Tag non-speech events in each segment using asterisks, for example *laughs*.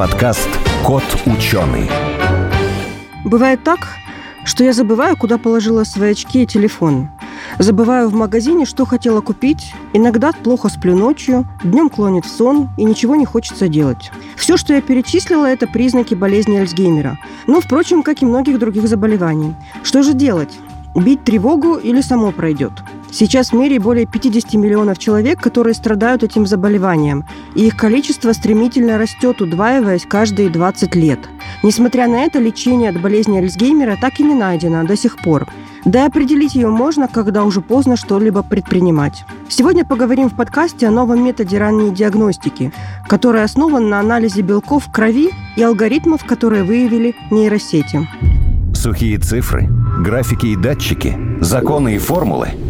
подкаст «Кот ученый». Бывает так, что я забываю, куда положила свои очки и телефон. Забываю в магазине, что хотела купить. Иногда плохо сплю ночью, днем клонит в сон и ничего не хочется делать. Все, что я перечислила, это признаки болезни Альцгеймера. Ну, впрочем, как и многих других заболеваний. Что же делать? Бить тревогу или само пройдет? Сейчас в мире более 50 миллионов человек, которые страдают этим заболеванием, и их количество стремительно растет, удваиваясь каждые 20 лет. Несмотря на это, лечение от болезни Альцгеймера так и не найдено до сих пор. Да и определить ее можно, когда уже поздно что-либо предпринимать. Сегодня поговорим в подкасте о новом методе ранней диагностики, который основан на анализе белков в крови и алгоритмов, которые выявили нейросети. Сухие цифры, графики и датчики, законы и формулы –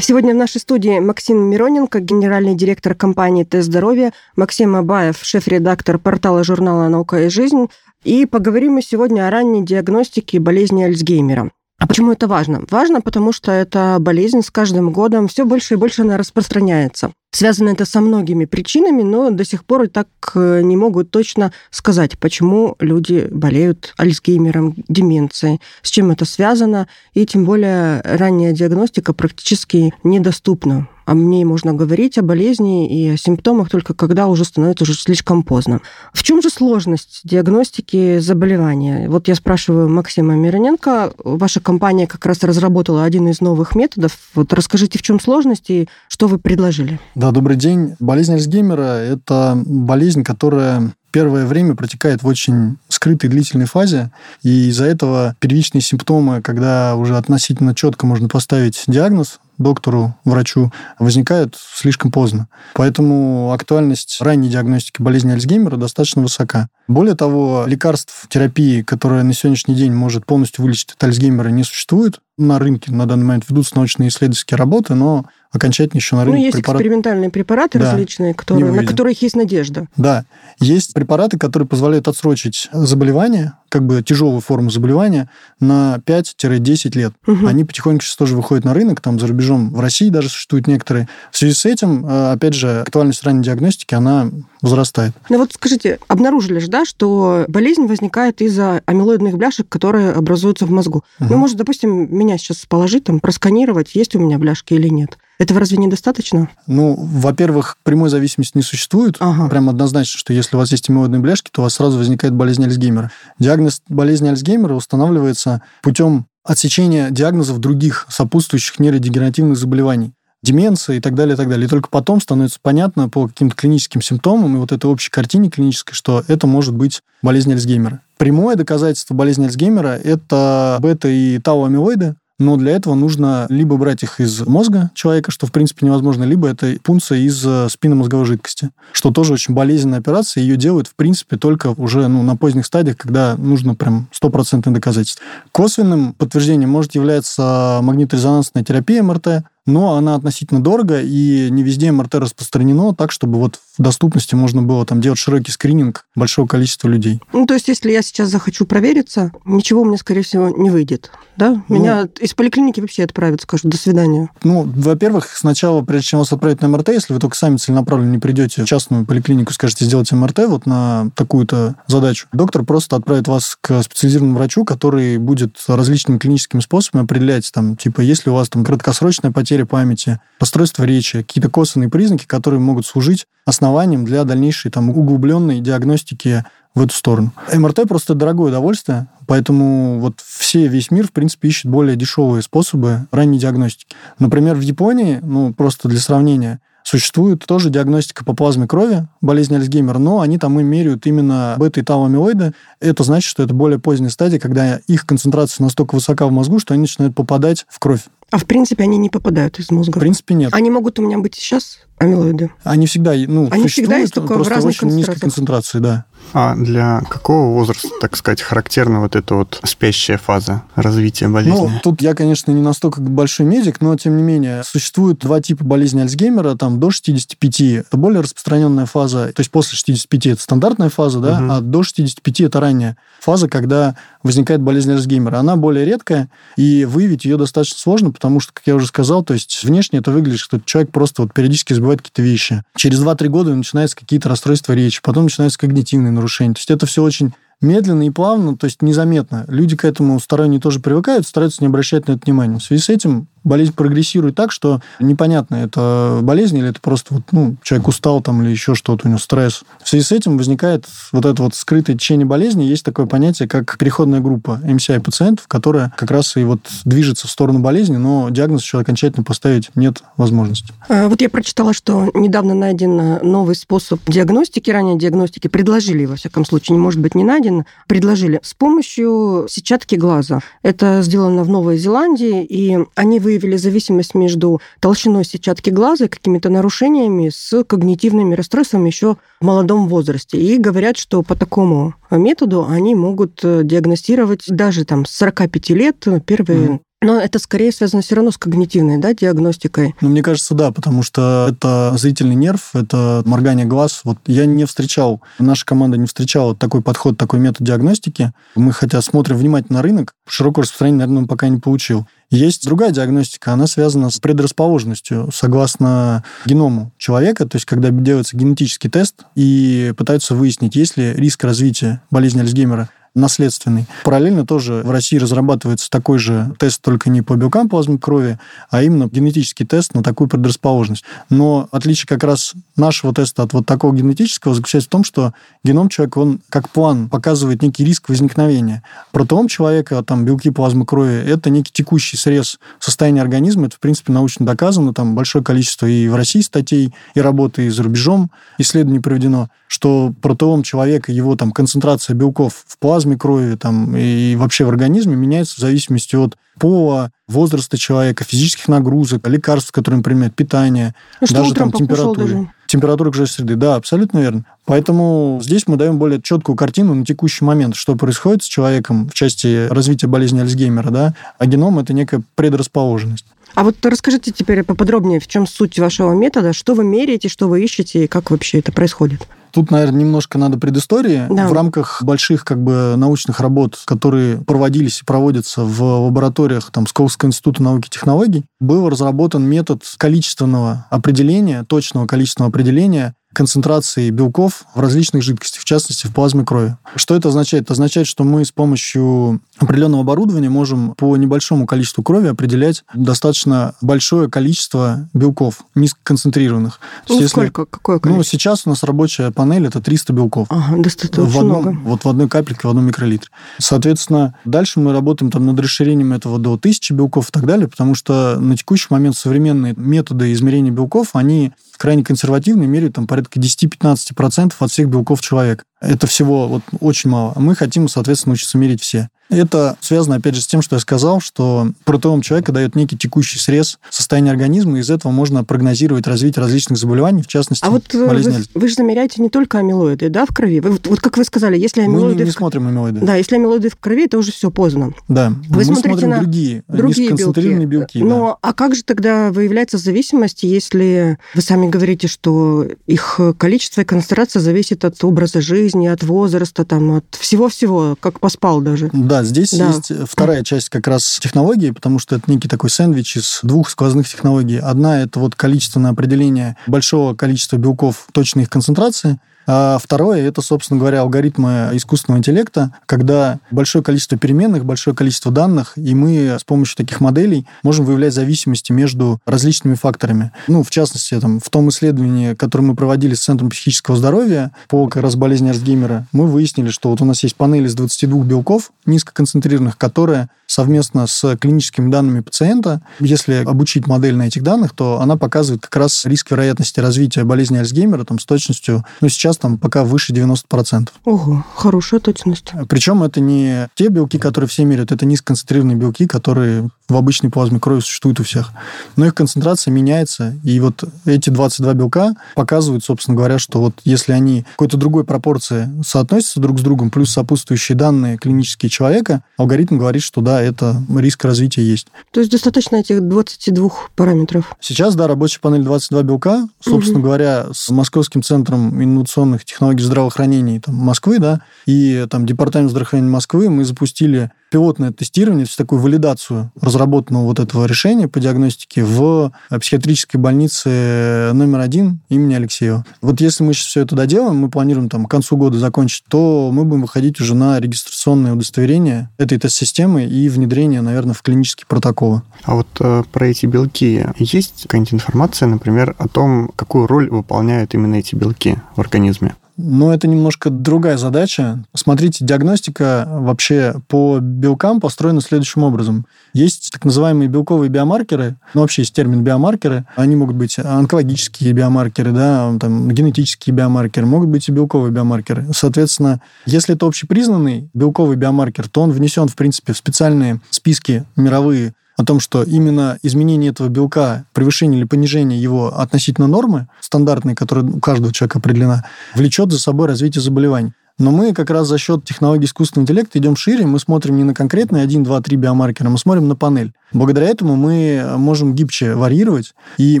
Сегодня в нашей студии Максим Мироненко, генеральный директор компании «Тест здоровья», Максим Абаев, шеф-редактор портала журнала «Наука и жизнь». И поговорим мы сегодня о ранней диагностике болезни Альцгеймера. А почему это важно? Важно, потому что эта болезнь с каждым годом все больше и больше она распространяется. Связано это со многими причинами, но до сих пор и так э, не могут точно сказать, почему люди болеют Альцгеймером, деменцией, с чем это связано, и тем более ранняя диагностика практически недоступна о ней можно говорить, о болезни и о симптомах только когда уже становится уже слишком поздно. В чем же сложность диагностики заболевания? Вот я спрашиваю Максима Мироненко, ваша компания как раз разработала один из новых методов. Вот расскажите, в чем сложность и что вы предложили? Да, добрый день. Болезнь Альцгеймера – это болезнь, которая первое время протекает в очень скрытой длительной фазе, и из-за этого первичные симптомы, когда уже относительно четко можно поставить диагноз, доктору, врачу, возникают слишком поздно. Поэтому актуальность ранней диагностики болезни Альцгеймера достаточно высока. Более того, лекарств терапии, которая на сегодняшний день может полностью вылечить от Альцгеймера, не существует. На рынке на данный момент ведутся научные исследовательские работы, но окончательно еще на рынке Ну, есть препарат... экспериментальные препараты да, различные, которые, на которых есть надежда. Да. Есть препараты, которые позволяют отсрочить заболевание, как бы тяжелую форму заболевания, на 5-10 лет. Угу. Они потихоньку сейчас тоже выходят на рынок, там за рубежом, в России даже существуют некоторые. В связи с этим, э, опять же, актуальность ранней диагностики, она возрастает. Ну вот скажите, обнаружили же, да, что болезнь возникает из-за амилоидных бляшек, которые образуются в мозгу. Угу. Ну, может, допустим, меня сейчас положить, там, просканировать, есть у меня бляшки или нет. Этого разве недостаточно? Ну, во-первых, прямой зависимости не существует. Ага. Прям однозначно, что если у вас есть амилоидные бляшки, то у вас сразу возникает болезнь Альцгеймера. Диагноз болезни Альцгеймера устанавливается путем отсечения диагнозов других сопутствующих нейродегенеративных заболеваний деменция и так далее, и так далее. И только потом становится понятно по каким-то клиническим симптомам и вот этой общей картине клинической, что это может быть болезнь Альцгеймера. Прямое доказательство болезни Альцгеймера – это бета- и тау-амилоиды, но для этого нужно либо брать их из мозга человека, что, в принципе, невозможно, либо это пункция из э, спинномозговой жидкости, что тоже очень болезненная операция. Ее делают, в принципе, только уже ну, на поздних стадиях, когда нужно прям стопроцентное доказательство. Косвенным подтверждением может являться магниторезонансная терапия МРТ, но она относительно дорого, и не везде МРТ распространено так, чтобы вот в доступности можно было там делать широкий скрининг большого количества людей. Ну, то есть, если я сейчас захочу провериться, ничего у меня, скорее всего, не выйдет, да? Меня ну, из поликлиники вообще отправят, скажут, до свидания. Ну, во-первых, сначала, прежде чем вас отправить на МРТ, если вы только сами целенаправленно не придете в частную поликлинику, скажете, сделать МРТ вот на такую-то задачу, доктор просто отправит вас к специализированному врачу, который будет различными клиническими способами определять, там, типа, если у вас там краткосрочная потеря потеря памяти, расстройство речи, какие-то косвенные признаки, которые могут служить основанием для дальнейшей там, углубленной диагностики в эту сторону. МРТ просто дорогое удовольствие, поэтому вот все, весь мир, в принципе, ищет более дешевые способы ранней диагностики. Например, в Японии, ну, просто для сравнения, Существует тоже диагностика по плазме крови болезни Альцгеймера, но они там и меряют именно бета и тау-амилоиды. Это значит, что это более поздняя стадия, когда их концентрация настолько высока в мозгу, что они начинают попадать в кровь. А в принципе они не попадают из мозга? В принципе нет. Они могут у меня быть сейчас амилоиды? Они всегда, ну, они всегда есть только просто в разной очень низкой концентрации, да. А для какого возраста, так сказать, характерна вот эта вот спящая фаза развития болезни? Ну, тут я, конечно, не настолько большой медик, но, тем не менее, существует два типа болезни Альцгеймера, там, до 65 это более распространенная фаза, то есть после 65 это стандартная фаза, да, угу. а до 65 это ранняя фаза, когда возникает болезнь Альцгеймера. Она более редкая, и выявить ее достаточно сложно, потому что, как я уже сказал, то есть внешне это выглядит, что человек просто вот периодически забывает какие-то вещи. Через 2-3 года начинаются какие-то расстройства речи, потом начинаются когнитивные нарушения. То есть это все очень медленно и плавно, то есть незаметно. Люди к этому сторонние тоже привыкают, стараются не обращать на это внимания. В связи с этим болезнь прогрессирует так, что непонятно, это болезнь или это просто вот, ну, человек устал там или еще что-то, у него стресс. В связи с этим возникает вот это вот скрытое течение болезни. Есть такое понятие, как переходная группа MCI пациентов, которая как раз и вот движется в сторону болезни, но диагноз еще окончательно поставить нет возможности. А, вот я прочитала, что недавно найден новый способ диагностики, ранней диагностики, предложили, во всяком случае, не может быть не найден, предложили с помощью сетчатки глаза. Это сделано в Новой Зеландии, и они выявили выявили зависимость между толщиной сетчатки глаза и какими-то нарушениями с когнитивными расстройствами еще в молодом возрасте. И говорят, что по такому методу они могут э, диагностировать даже там с 45 лет первые mm. Но это скорее связано все равно с когнитивной да, диагностикой. Ну, мне кажется, да, потому что это зрительный нерв, это моргание глаз. Вот я не встречал, наша команда не встречала такой подход, такой метод диагностики. Мы, хотя смотрим внимательно на рынок, широкое распространение, наверное, пока не получил. Есть другая диагностика, она связана с предрасположенностью согласно геному человека, то есть когда делается генетический тест и пытаются выяснить, есть ли риск развития болезни Альцгеймера наследственный. Параллельно тоже в России разрабатывается такой же тест, только не по белкам плазмы крови, а именно генетический тест на такую предрасположенность. Но отличие как раз нашего теста от вот такого генетического заключается в том, что геном человека, он как план показывает некий риск возникновения. Протеом человека, там, белки плазмы крови, это некий текущий срез состояния организма. Это, в принципе, научно доказано. Там большое количество и в России статей, и работы, и за рубежом исследований проведено, что протеом человека, его там концентрация белков в плазме крови там, и вообще в организме меняется в зависимости от пола, возраста человека, физических нагрузок, лекарств, которые он принимает, питания, ну, даже там температуры. Температура окружающей среды. Да, абсолютно верно. Поэтому здесь мы даем более четкую картину на текущий момент, что происходит с человеком в части развития болезни Альцгеймера, да, а геном – это некая предрасположенность. А вот расскажите теперь поподробнее, в чем суть вашего метода, что вы меряете, что вы ищете и как вообще это происходит? Тут, наверное, немножко надо предыстории. Да. В рамках больших как бы научных работ, которые проводились и проводятся в лабораториях там, Сколковского института науки и технологий, был разработан метод количественного определения, точного количественного определения концентрации белков в различных жидкостях, в частности, в плазме крови. Что это означает? Это означает, что мы с помощью определенного оборудования можем по небольшому количеству крови определять достаточно большое количество белков, низкоконцентрированных. Ну, есть, сколько? Если, Какое количество? Ну, сейчас у нас рабочая панель – это 300 белков. Ага, достаточно в одном, много. Вот в одной капельке, в одном микролитре. Соответственно, дальше мы работаем там над расширением этого до 1000 белков и так далее, потому что на текущий момент современные методы измерения белков, они крайне консервативные, меряют там порядка 10-15% от всех белков человека. Это всего вот очень мало. А мы хотим, соответственно, учиться мерить все. Это связано, опять же, с тем, что я сказал, что протеом человека дает некий текущий срез состояния организма, и из этого можно прогнозировать развитие различных заболеваний, в частности, А вот э, вы, вы же замеряете не только амилоиды, да, в крови? Вы, вот как вы сказали, если амилоиды... Мы не, не в... смотрим амилоиды. Да, если амилоиды в крови, это уже все поздно. Да, вы мы смотрим на другие, другие низкоконцентрированные белки. белки Но да. а как же тогда выявляется зависимость, если вы сами говорите, что их количество и концентрация зависит от образа жизни, от возраста, там, от всего-всего, как поспал даже? Да, да, здесь да. есть вторая часть как раз технологии, потому что это некий такой сэндвич из двух сквозных технологий. Одна – это вот количественное определение большого количества белков, точной их концентрации, а второе, это, собственно говоря, алгоритмы искусственного интеллекта, когда большое количество переменных, большое количество данных, и мы с помощью таких моделей можем выявлять зависимости между различными факторами. Ну, в частности, там, в том исследовании, которое мы проводили с Центром психического здоровья по как раз болезни Альцгеймера, мы выяснили, что вот у нас есть панель из 22 белков низкоконцентрированных, которые совместно с клиническими данными пациента, если обучить модель на этих данных, то она показывает как раз риск вероятности развития болезни Альцгеймера там, с точностью, ну, сейчас там пока выше 90%. Ого, хорошая точность. Причем это не те белки, которые все меряют, это низкоконцентрированные белки, которые в обычной плазме крови существуют у всех. Но их концентрация меняется, и вот эти 22 белка показывают, собственно говоря, что вот если они в какой-то другой пропорции соотносятся друг с другом, плюс сопутствующие данные клинические человека, алгоритм говорит, что да, это риск развития есть. То есть достаточно этих 22 параметров? Сейчас, да, рабочая панель 22 белка, собственно угу. говоря, с Московским центром инновационных технологий здравоохранения там, Москвы, да, и там Департамент здравоохранения Москвы мы запустили пилотное тестирование, то есть такую валидацию разработанного вот этого решения по диагностике в психиатрической больнице номер один имени Алексеева. Вот если мы сейчас все это доделаем, мы планируем там к концу года закончить, то мы будем выходить уже на регистрационное удостоверение этой тест-системы и внедрение, наверное, в клинические протоколы. А вот э, про эти белки есть какая-нибудь информация, например, о том, какую роль выполняют именно эти белки в организме? Но это немножко другая задача. Смотрите, диагностика вообще по белкам построена следующим образом. Есть так называемые белковые биомаркеры, ну, вообще есть термин биомаркеры. Они могут быть онкологические биомаркеры, да, там, генетические биомаркеры, могут быть и белковые биомаркеры. Соответственно, если это общепризнанный белковый биомаркер, то он внесен, в принципе, в специальные списки мировые о том, что именно изменение этого белка, превышение или понижение его относительно нормы, стандартной, которая у каждого человека определена, влечет за собой развитие заболеваний. Но мы как раз за счет технологий искусственного интеллекта идем шире, мы смотрим не на конкретные 1, 2, 3 биомаркера, мы смотрим на панель. Благодаря этому мы можем гибче варьировать, и,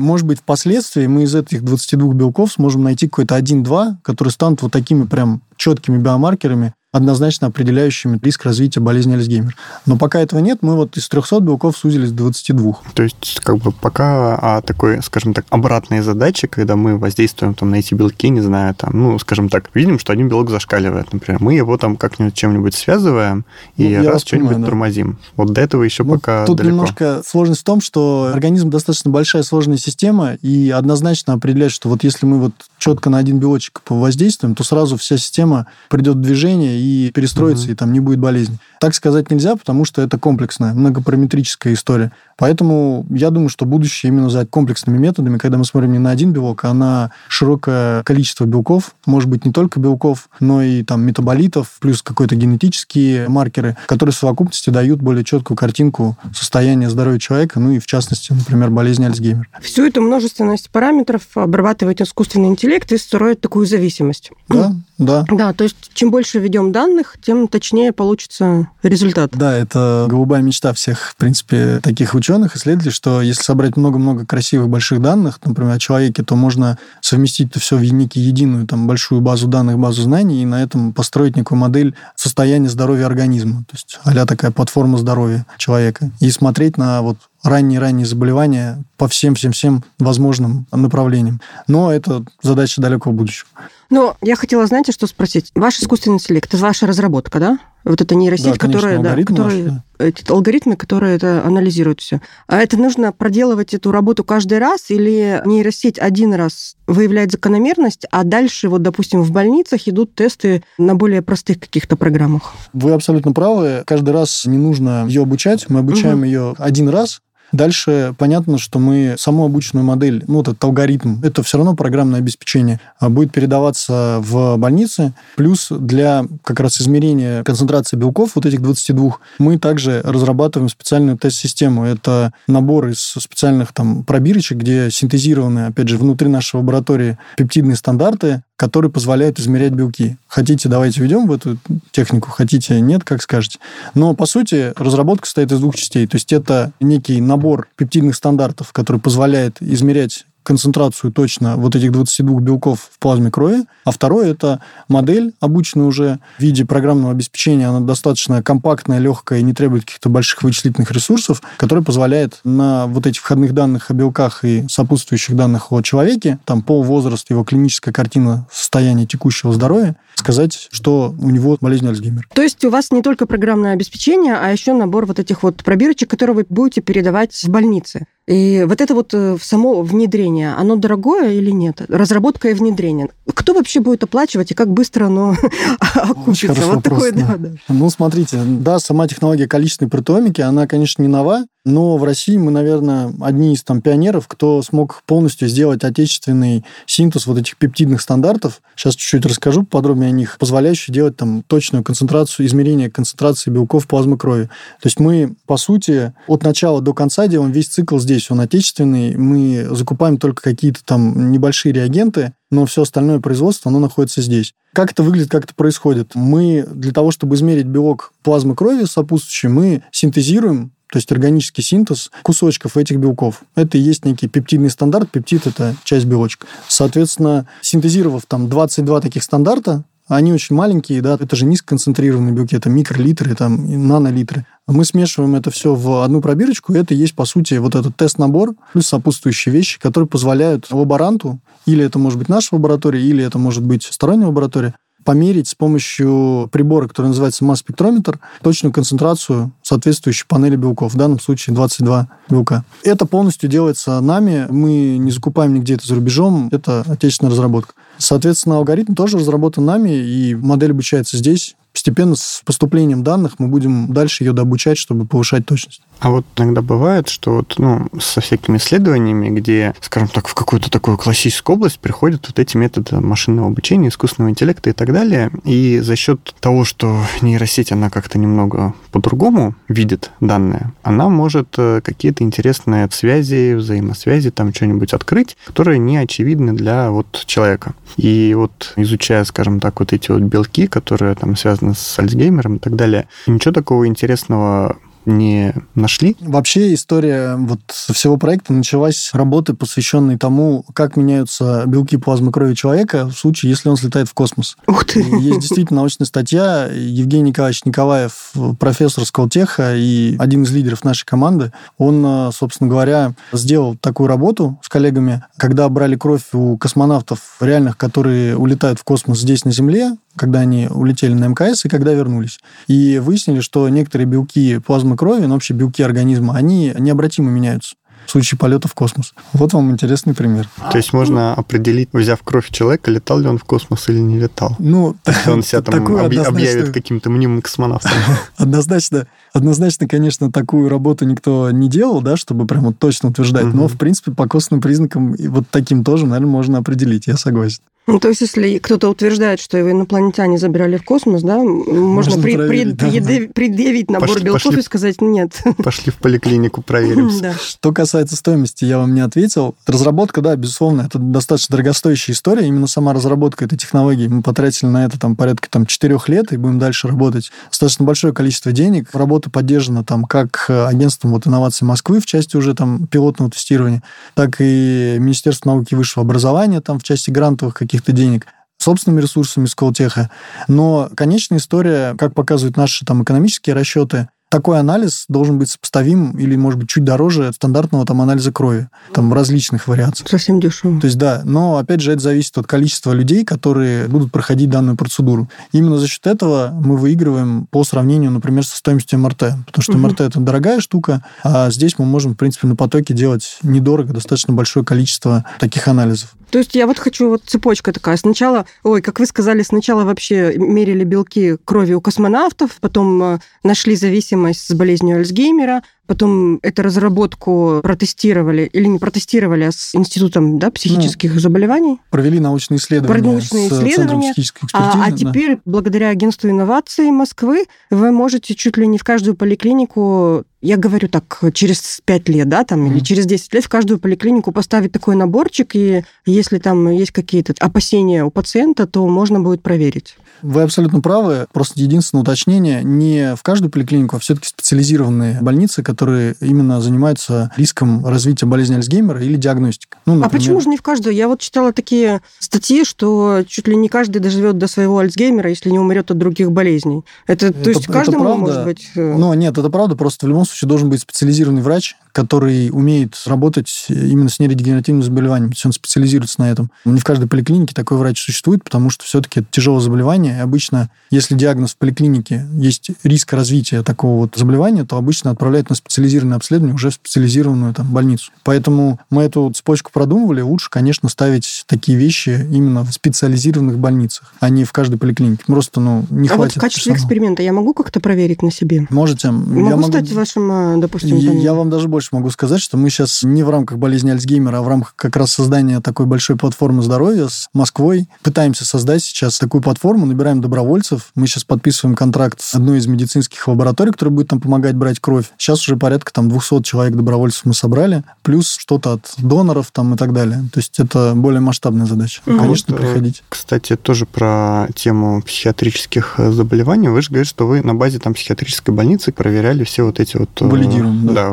может быть, впоследствии мы из этих 22 белков сможем найти какой-то 1-2, которые станут вот такими прям четкими биомаркерами, однозначно определяющими риск развития болезни Альцгеймер. Но пока этого нет, мы вот из 300 белков сузились до 22. То есть, как бы пока а, такой, скажем так, обратные задачи, когда мы воздействуем там, на эти белки, не знаю, там, ну, скажем так, видим, что один белок зашкаливает, например, мы его там как-нибудь чем-нибудь связываем и ну, раз что-нибудь да. тормозим. Вот до этого еще ну, пока Тут далеко. немножко сложность в том, что организм достаточно большая сложная система, и однозначно определять, что вот если мы вот четко на один белочек воздействуем, то сразу вся система придет в движение и перестроится, угу. и там не будет болезни. Так сказать нельзя, потому что это комплексная, многопараметрическая история. Поэтому я думаю, что будущее именно за комплексными методами, когда мы смотрим не на один белок, а на широкое количество белков, может быть, не только белков, но и там метаболитов, плюс какой-то генетические маркеры, которые в совокупности дают более четкую картинку состояния здоровья человека, ну и в частности, например, болезни Альцгеймер. Всю эту множественность параметров обрабатывает искусственный интеллект и строит такую зависимость. Да, да. Да, то есть чем больше ведем данных, тем точнее получится результат. Да, это голубая мечта всех, в принципе, таких ученых, исследователей, что если собрать много-много красивых больших данных, например, о человеке, то можно совместить это все в некий единую там большую базу данных, базу знаний, и на этом построить некую модель состояния здоровья организма. То есть а такая платформа здоровья человека. И смотреть на вот ранние-ранние заболевания по всем-всем-всем возможным направлениям. Но это задача далекого будущего. Но я хотела, знаете, что спросить? Ваш искусственный интеллект, это ваша разработка, да? Вот эта нейросеть, да, которая, да, которая, наши, да. эти алгоритмы, которые это анализируют все. А это нужно проделывать эту работу каждый раз или нейросеть один раз выявляет закономерность, а дальше, вот, допустим, в больницах идут тесты на более простых каких-то программах? Вы абсолютно правы. Каждый раз не нужно ее обучать. Мы обучаем угу. ее один раз, Дальше понятно, что мы саму обученную модель, ну, этот алгоритм, это все равно программное обеспечение, а будет передаваться в больнице. Плюс для как раз измерения концентрации белков, вот этих 22, мы также разрабатываем специальную тест-систему. Это набор из специальных там пробирочек, где синтезированы, опять же, внутри нашей лаборатории пептидные стандарты, которые позволяют измерять белки. Хотите, давайте введем в эту технику, хотите, нет, как скажете. Но, по сути, разработка состоит из двух частей. То есть это некий набор пептидных стандартов, который позволяет измерять концентрацию точно вот этих 22 белков в плазме крови. А второе – это модель, обученная уже в виде программного обеспечения. Она достаточно компактная, легкая и не требует каких-то больших вычислительных ресурсов, которая позволяет на вот этих входных данных о белках и сопутствующих данных о человеке, там пол, возраст, его клиническая картина состояния текущего здоровья, сказать, что у него болезнь Альцгеймер. То есть у вас не только программное обеспечение, а еще набор вот этих вот пробирочек, которые вы будете передавать в больнице. И вот это вот э, само внедрение, оно дорогое или нет? Разработка и внедрение. Кто вообще будет оплачивать и как быстро оно *laughs* окупится? Вот такое, да. да. Ну, смотрите, да, сама технология количественной протеомики, она, конечно, не нова, Но в России мы, наверное, одни из там пионеров, кто смог полностью сделать отечественный синтез вот этих пептидных стандартов. Сейчас чуть-чуть расскажу подробнее о них, позволяющий делать там точную концентрацию, измерение концентрации белков плазмы крови. То есть мы, по сути, от начала до конца делаем весь цикл здесь, он отечественный. Мы закупаем только какие-то там небольшие реагенты, но все остальное производство, оно находится здесь. Как это выглядит, как это происходит? Мы для того, чтобы измерить белок плазмы крови сопутствующий, мы синтезируем то есть органический синтез кусочков этих белков. Это и есть некий пептидный стандарт. Пептид – это часть белочка. Соответственно, синтезировав там 22 таких стандарта, они очень маленькие, да, это же низкоконцентрированные белки, это микролитры, там, нанолитры. Мы смешиваем это все в одну пробирочку, и это есть, по сути, вот этот тест-набор плюс сопутствующие вещи, которые позволяют лаборанту, или это может быть наша лаборатория, или это может быть сторонняя лаборатория, померить с помощью прибора, который называется масс-спектрометр, точную концентрацию соответствующей панели белков, в данном случае 22 белка. Это полностью делается нами, мы не закупаем нигде это за рубежом, это отечественная разработка. Соответственно, алгоритм тоже разработан нами, и модель обучается здесь. Постепенно с поступлением данных мы будем дальше ее дообучать, чтобы повышать точность. А вот иногда бывает, что вот, ну, со всякими исследованиями, где, скажем так, в какую-то такую классическую область приходят вот эти методы машинного обучения, искусственного интеллекта и так далее, и за счет того, что нейросеть, она как-то немного по-другому видит данные, она может э, какие-то интересные связи, взаимосвязи, там что-нибудь открыть, которые не очевидны для вот человека. И вот изучая, скажем так, вот эти вот белки, которые там связаны с Альцгеймером и так далее, ничего такого интересного не нашли? Вообще история вот всего проекта началась с работы, посвященной тому, как меняются белки плазмы крови человека в случае, если он слетает в космос. Ух ты! Есть действительно научная статья. Евгений Николаевич Николаев, профессор Сколтеха и один из лидеров нашей команды, он, собственно говоря, сделал такую работу с коллегами, когда брали кровь у космонавтов реальных, которые улетают в космос здесь на Земле, когда они улетели на МКС и когда вернулись. И выяснили, что некоторые белки плазмы крови, но вообще белки организма, они необратимо меняются в случае полета в космос. Вот вам интересный пример. То есть можно определить, взяв кровь человека, летал ли он в космос или не летал? Ну, Если он себя *laughs* там объявит каким-то мнимым космонавтом. *laughs* Однозначно, однозначно, конечно, такую работу никто не делал, да, чтобы прям вот точно утверждать. Но, в принципе, по косвенным признакам вот таким тоже, наверное, можно определить, я согласен. Ну, то есть, если кто-то утверждает, что его инопланетяне забирали в космос, да, можно, можно при, пред, да. предъявить, предъявить набор пошли, белков пошли, и сказать нет. *laughs* Пошли в поликлинику, проверим. Да. Что касается стоимости, я вам не ответил. Разработка, да, безусловно, это достаточно дорогостоящая история. Именно сама разработка этой технологии. Мы потратили на это там порядка там, 4 лет и будем дальше работать. Достаточно большое количество денег. Работа поддержана там как агентством вот, инноваций Москвы в части уже там пилотного тестирования, так и Министерство науки и высшего образования там в части грантовых каких каких-то денег собственными ресурсами Сколтеха. Но конечная история, как показывают наши там экономические расчеты, такой анализ должен быть сопоставим или, может быть, чуть дороже стандартного там анализа крови, там различных вариаций. Совсем дешево. То есть, да, но, опять же, это зависит от количества людей, которые будут проходить данную процедуру. Именно за счет этого мы выигрываем по сравнению, например, со стоимостью МРТ, потому что угу. МРТ – это дорогая штука, а здесь мы можем, в принципе, на потоке делать недорого, достаточно большое количество таких анализов. То есть я вот хочу, вот цепочка такая. Сначала, ой, как вы сказали, сначала вообще мерили белки крови у космонавтов, потом э, нашли зависимость с болезнью Альцгеймера, Потом эту разработку протестировали, или не протестировали, а с Институтом да, психических ну, заболеваний. Провели научные исследования. Провели научные исследования. А, а теперь, да. благодаря агентству инноваций Москвы, вы можете чуть ли не в каждую поликлинику я говорю так, через 5 лет, да, там, mm. или через 10 лет в каждую поликлинику поставить такой наборчик, и если там есть какие-то опасения у пациента, то можно будет проверить. Вы абсолютно правы. Просто единственное уточнение, не в каждую поликлинику, а все-таки специализированные больницы, которые именно занимаются риском развития болезни Альцгеймера или диагностикой. Ну, например... А почему же не в каждую? Я вот читала такие статьи, что чуть ли не каждый доживет до своего Альцгеймера, если не умрет от других болезней. Это, это то есть каждому правда, может быть... Ну, нет, это правда. Просто в любом случае должен быть специализированный врач, который умеет работать именно с нейродегенеративным заболеванием. То есть он специализируется на этом. Не в каждой поликлинике такой врач существует, потому что все-таки это тяжелое заболевание. И обычно, если диагноз в поликлинике есть риск развития такого вот заболевания, то обычно отправляют на специализированное обследование уже в специализированную там, больницу. Поэтому мы эту цепочку продумывали. Лучше, конечно, ставить такие вещи именно в специализированных больницах, а не в каждой поликлинике. Просто ну, не а хватит. Вот в качестве персонала. эксперимента я могу как-то проверить на себе? Можете. Могу я могу стать вашим, э, допустим, я, я вам даже больше могу сказать, что мы сейчас не в рамках болезни Альцгеймера, а в рамках как раз создания такой большой платформы здоровья с Москвой пытаемся создать сейчас такую платформу, набираем добровольцев. Мы сейчас подписываем контракт с одной из медицинских лабораторий, которая будет нам помогать брать кровь. Сейчас уже порядка там 200 человек добровольцев мы собрали, плюс что-то от доноров там и так далее. То есть это более масштабная задача. Mm-hmm. Конечно, вот, приходите. Кстати, тоже про тему психиатрических э, заболеваний. Вы же говорите, что вы на базе там психиатрической больницы проверяли все вот эти вот... Э, Валидируем, да. Да,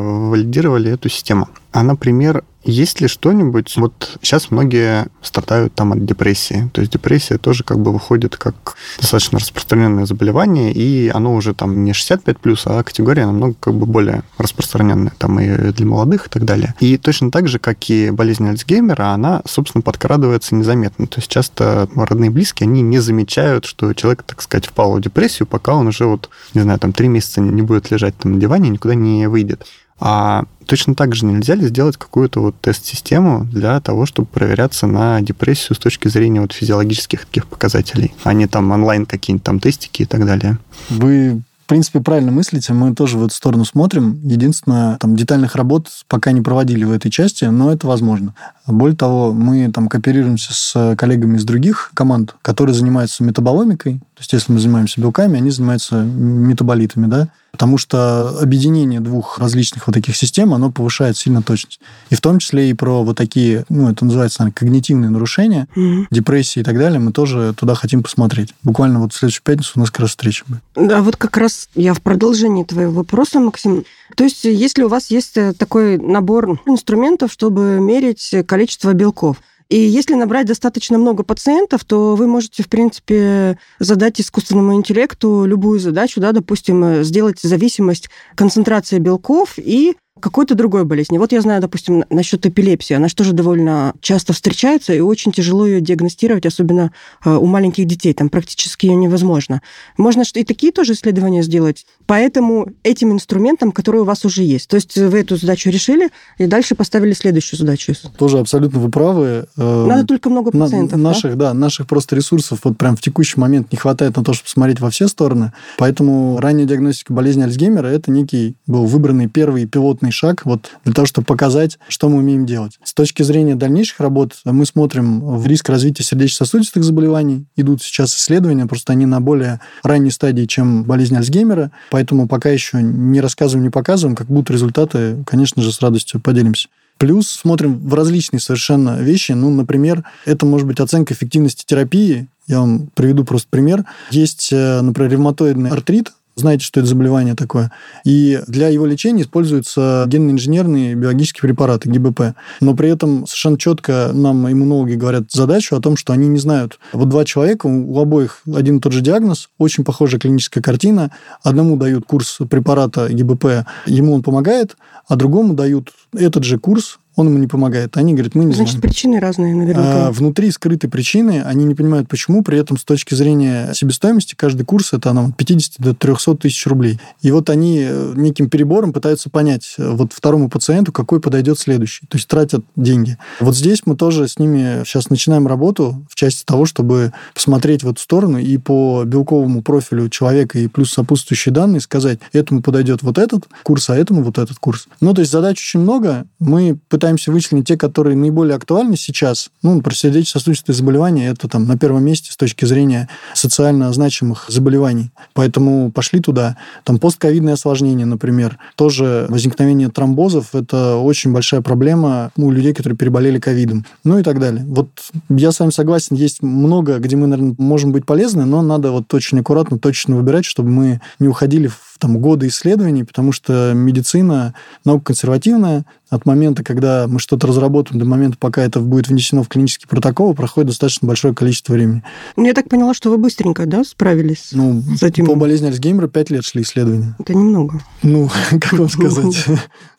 валидировали эту систему. А, например, есть ли что-нибудь... Вот сейчас многие страдают там от депрессии. То есть депрессия тоже как бы выходит как достаточно распространенное заболевание, и оно уже там не 65+, плюс, а категория намного как бы более распространенная там и для молодых и так далее. И точно так же, как и болезнь Альцгеймера, она, собственно, подкрадывается незаметно. То есть часто родные и близкие, они не замечают, что человек, так сказать, впал в депрессию, пока он уже вот, не знаю, там три месяца не будет лежать там на диване, никуда не выйдет. А точно так же нельзя ли сделать какую-то вот тест-систему для того, чтобы проверяться на депрессию с точки зрения вот физиологических таких показателей, а не там онлайн какие-нибудь там тестики и так далее? Вы в принципе, правильно мыслите, мы тоже в эту сторону смотрим. Единственное, там детальных работ пока не проводили в этой части, но это возможно. Более того, мы там кооперируемся с коллегами из других команд, которые занимаются метаболомикой. То есть, если мы занимаемся белками, они занимаются метаболитами, да потому что объединение двух различных вот таких систем, оно повышает сильно точность. И в том числе и про вот такие, ну, это называется, наверное, когнитивные нарушения, mm-hmm. депрессии и так далее, мы тоже туда хотим посмотреть. Буквально вот в следующую пятницу у нас как раз встреча будет. Да, вот как раз я в продолжении твоего вопроса, Максим. То есть, если у вас есть э, такой набор инструментов, чтобы мерить количество белков, и если набрать достаточно много пациентов, то вы можете, в принципе, задать искусственному интеллекту любую задачу, да, допустим, сделать зависимость концентрации белков и какой-то другой болезни. Вот я знаю, допустим, насчет эпилепсии. Она же тоже довольно часто встречается, и очень тяжело ее диагностировать, особенно э, у маленьких детей. Там практически ее невозможно. Можно и такие тоже исследования сделать. Поэтому этим инструментом, который у вас уже есть. То есть вы эту задачу решили, и дальше поставили следующую задачу. Тоже абсолютно вы правы. Э, Надо только много пациентов. На, наших, да? да, наших просто ресурсов вот прям в текущий момент не хватает на то, чтобы смотреть во все стороны. Поэтому ранняя диагностика болезни Альцгеймера – это некий был выбранный первый пилотный конкретный шаг вот для того, чтобы показать, что мы умеем делать. С точки зрения дальнейших работ мы смотрим в риск развития сердечно-сосудистых заболеваний. Идут сейчас исследования, просто они на более ранней стадии, чем болезнь Альцгеймера, поэтому пока еще не рассказываем, не показываем. Как будут результаты, конечно же, с радостью поделимся. Плюс смотрим в различные совершенно вещи. Ну, например, это может быть оценка эффективности терапии. Я вам приведу просто пример. Есть, э, например, ревматоидный артрит, знаете, что это заболевание такое. И для его лечения используются генно-инженерные биологические препараты, ГБП. Но при этом совершенно четко нам иммунологи говорят задачу о том, что они не знают. Вот два человека, у обоих один и тот же диагноз, очень похожая клиническая картина. Одному дают курс препарата ГБП, ему он помогает, а другому дают этот же курс, он ему не помогает. Они говорят, мы не Значит, знаем. причины разные, наверняка. А, внутри скрыты причины, они не понимают, почему. При этом с точки зрения себестоимости каждый курс это нам 50 до 300 тысяч рублей. И вот они э, неким перебором пытаются понять э, вот второму пациенту, какой подойдет следующий. То есть тратят деньги. Вот здесь мы тоже с ними сейчас начинаем работу в части того, чтобы посмотреть в эту сторону и по белковому профилю человека и плюс сопутствующие данные сказать, этому подойдет вот этот курс, а этому вот этот курс. Ну, то есть задач очень много. Мы пытаемся пытаемся вычленить те, которые наиболее актуальны сейчас. Ну, про сердечно-сосудистые заболевания это там на первом месте с точки зрения социально значимых заболеваний. Поэтому пошли туда. Там постковидные осложнения, например. Тоже возникновение тромбозов – это очень большая проблема у людей, которые переболели ковидом. Ну и так далее. Вот я с вами согласен, есть много, где мы, наверное, можем быть полезны, но надо вот очень аккуратно, точно выбирать, чтобы мы не уходили в там, годы исследований, потому что медицина наука консервативная, от момента, когда мы что-то разработаем, до момента, пока это будет внесено в клинический протокол, проходит достаточно большое количество времени. Ну, я так поняла, что вы быстренько, да, справились ну, с этим? По болезни Альцгеймера 5 лет шли исследования. Это немного. Ну, *laughs* как вам сказать?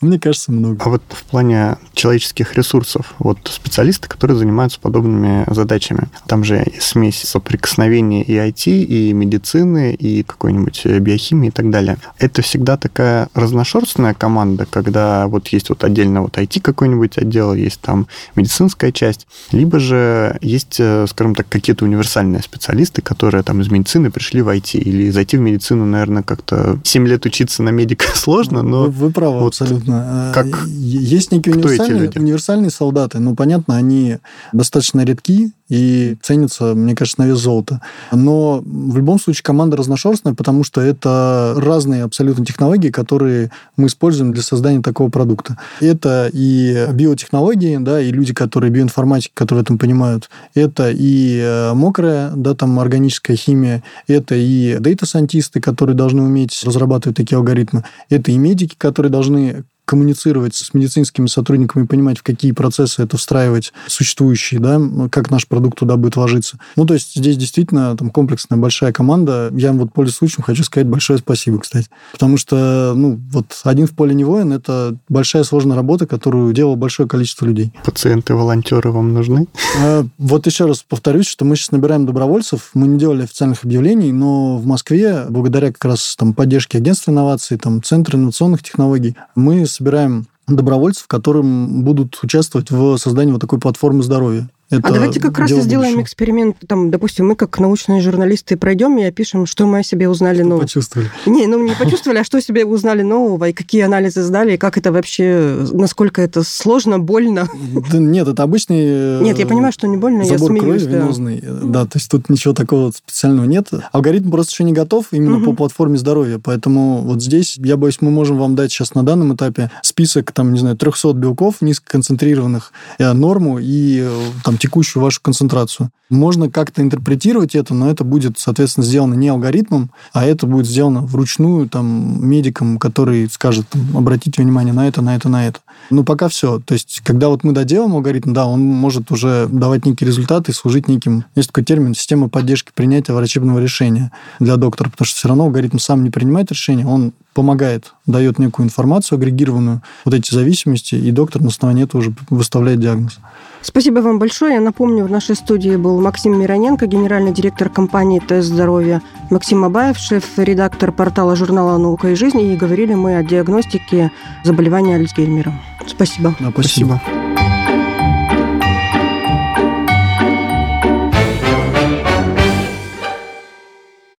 Мне кажется, много. А вот в плане человеческих ресурсов, вот специалисты, которые занимаются подобными задачами, там же смесь соприкосновения и IT, и медицины, и какой-нибудь биохимии и так далее. Это всегда такая разношерстная команда, когда вот есть вот отдельно вот IT какой-нибудь отдел, есть там медицинская часть, либо же есть, э, скажем так, какие-то универсальные специалисты, которые там из медицины пришли в IT, или зайти в медицину, наверное, как-то 7 лет учиться на медика *laughs* сложно, но... Вы, вы правы, вот абсолютно. Э, как... Есть некие универсальные, универсальные солдаты, но, понятно, они достаточно редки, и ценится, мне кажется, на вес золота. Но в любом случае команда разношерстная, потому что это разные абсолютно технологии, которые мы используем для создания такого продукта. Это и биотехнологии, да, и люди, которые биоинформатики, которые в этом понимают. Это и э, мокрая, да, там органическая химия. Это и дейта-сантисты, которые должны уметь разрабатывать такие алгоритмы. Это и медики, которые должны коммуницировать с медицинскими сотрудниками, понимать, в какие процессы это встраивать существующие, да, как наш продукт туда будет ложиться. Ну, то есть здесь действительно там комплексная большая команда. Я вот, пользуясь случаем, хочу сказать большое спасибо, кстати. Потому что, ну, вот один в поле не воин, это большая сложная работа, которую делало большое количество людей. Пациенты-волонтеры вам нужны? А, вот еще раз повторюсь, что мы сейчас набираем добровольцев. Мы не делали официальных объявлений, но в Москве, благодаря как раз там поддержке агентства инноваций, там, Центра инновационных технологий, мы собираем добровольцев, которым будут участвовать в создании вот такой платформы здоровья. Это а давайте как раз и сделаем будущего. эксперимент. Там, допустим, мы как научные журналисты пройдем и опишем, что мы о себе узнали что нового. Почувствовали. Не, ну не *laughs* почувствовали, а что себе узнали нового, и какие анализы сдали, и как это вообще, насколько это сложно, больно. Да нет, это обычный... Нет, я понимаю, что не больно, забор я смеюсь. крови да. венозный. Да, то есть тут ничего такого специального нет. Алгоритм просто еще не готов именно угу. по платформе здоровья, поэтому вот здесь, я боюсь, мы можем вам дать сейчас на данном этапе список, там, не знаю, 300 белков низкоконцентрированных, э, норму и э, там текущую вашу концентрацию. Можно как-то интерпретировать это, но это будет, соответственно, сделано не алгоритмом, а это будет сделано вручную там, медиком, который скажет, там, обратите внимание на это, на это, на это. Ну, пока все. То есть, когда вот мы доделаем алгоритм, да, он может уже давать некие результаты и служить неким... Есть такой термин «система поддержки принятия врачебного решения» для доктора, потому что все равно алгоритм сам не принимает решение, он помогает, дает некую информацию агрегированную, вот эти зависимости, и доктор на основании этого уже выставляет диагноз. Спасибо вам большое. Я напомню, в нашей студии был Максим Мироненко, генеральный директор компании «Тест здоровья», Максим Абаев, шеф-редактор портала журнала «Наука и жизнь», и говорили мы о диагностике заболевания Альцгеймера. Спасибо. Да, спасибо. спасибо.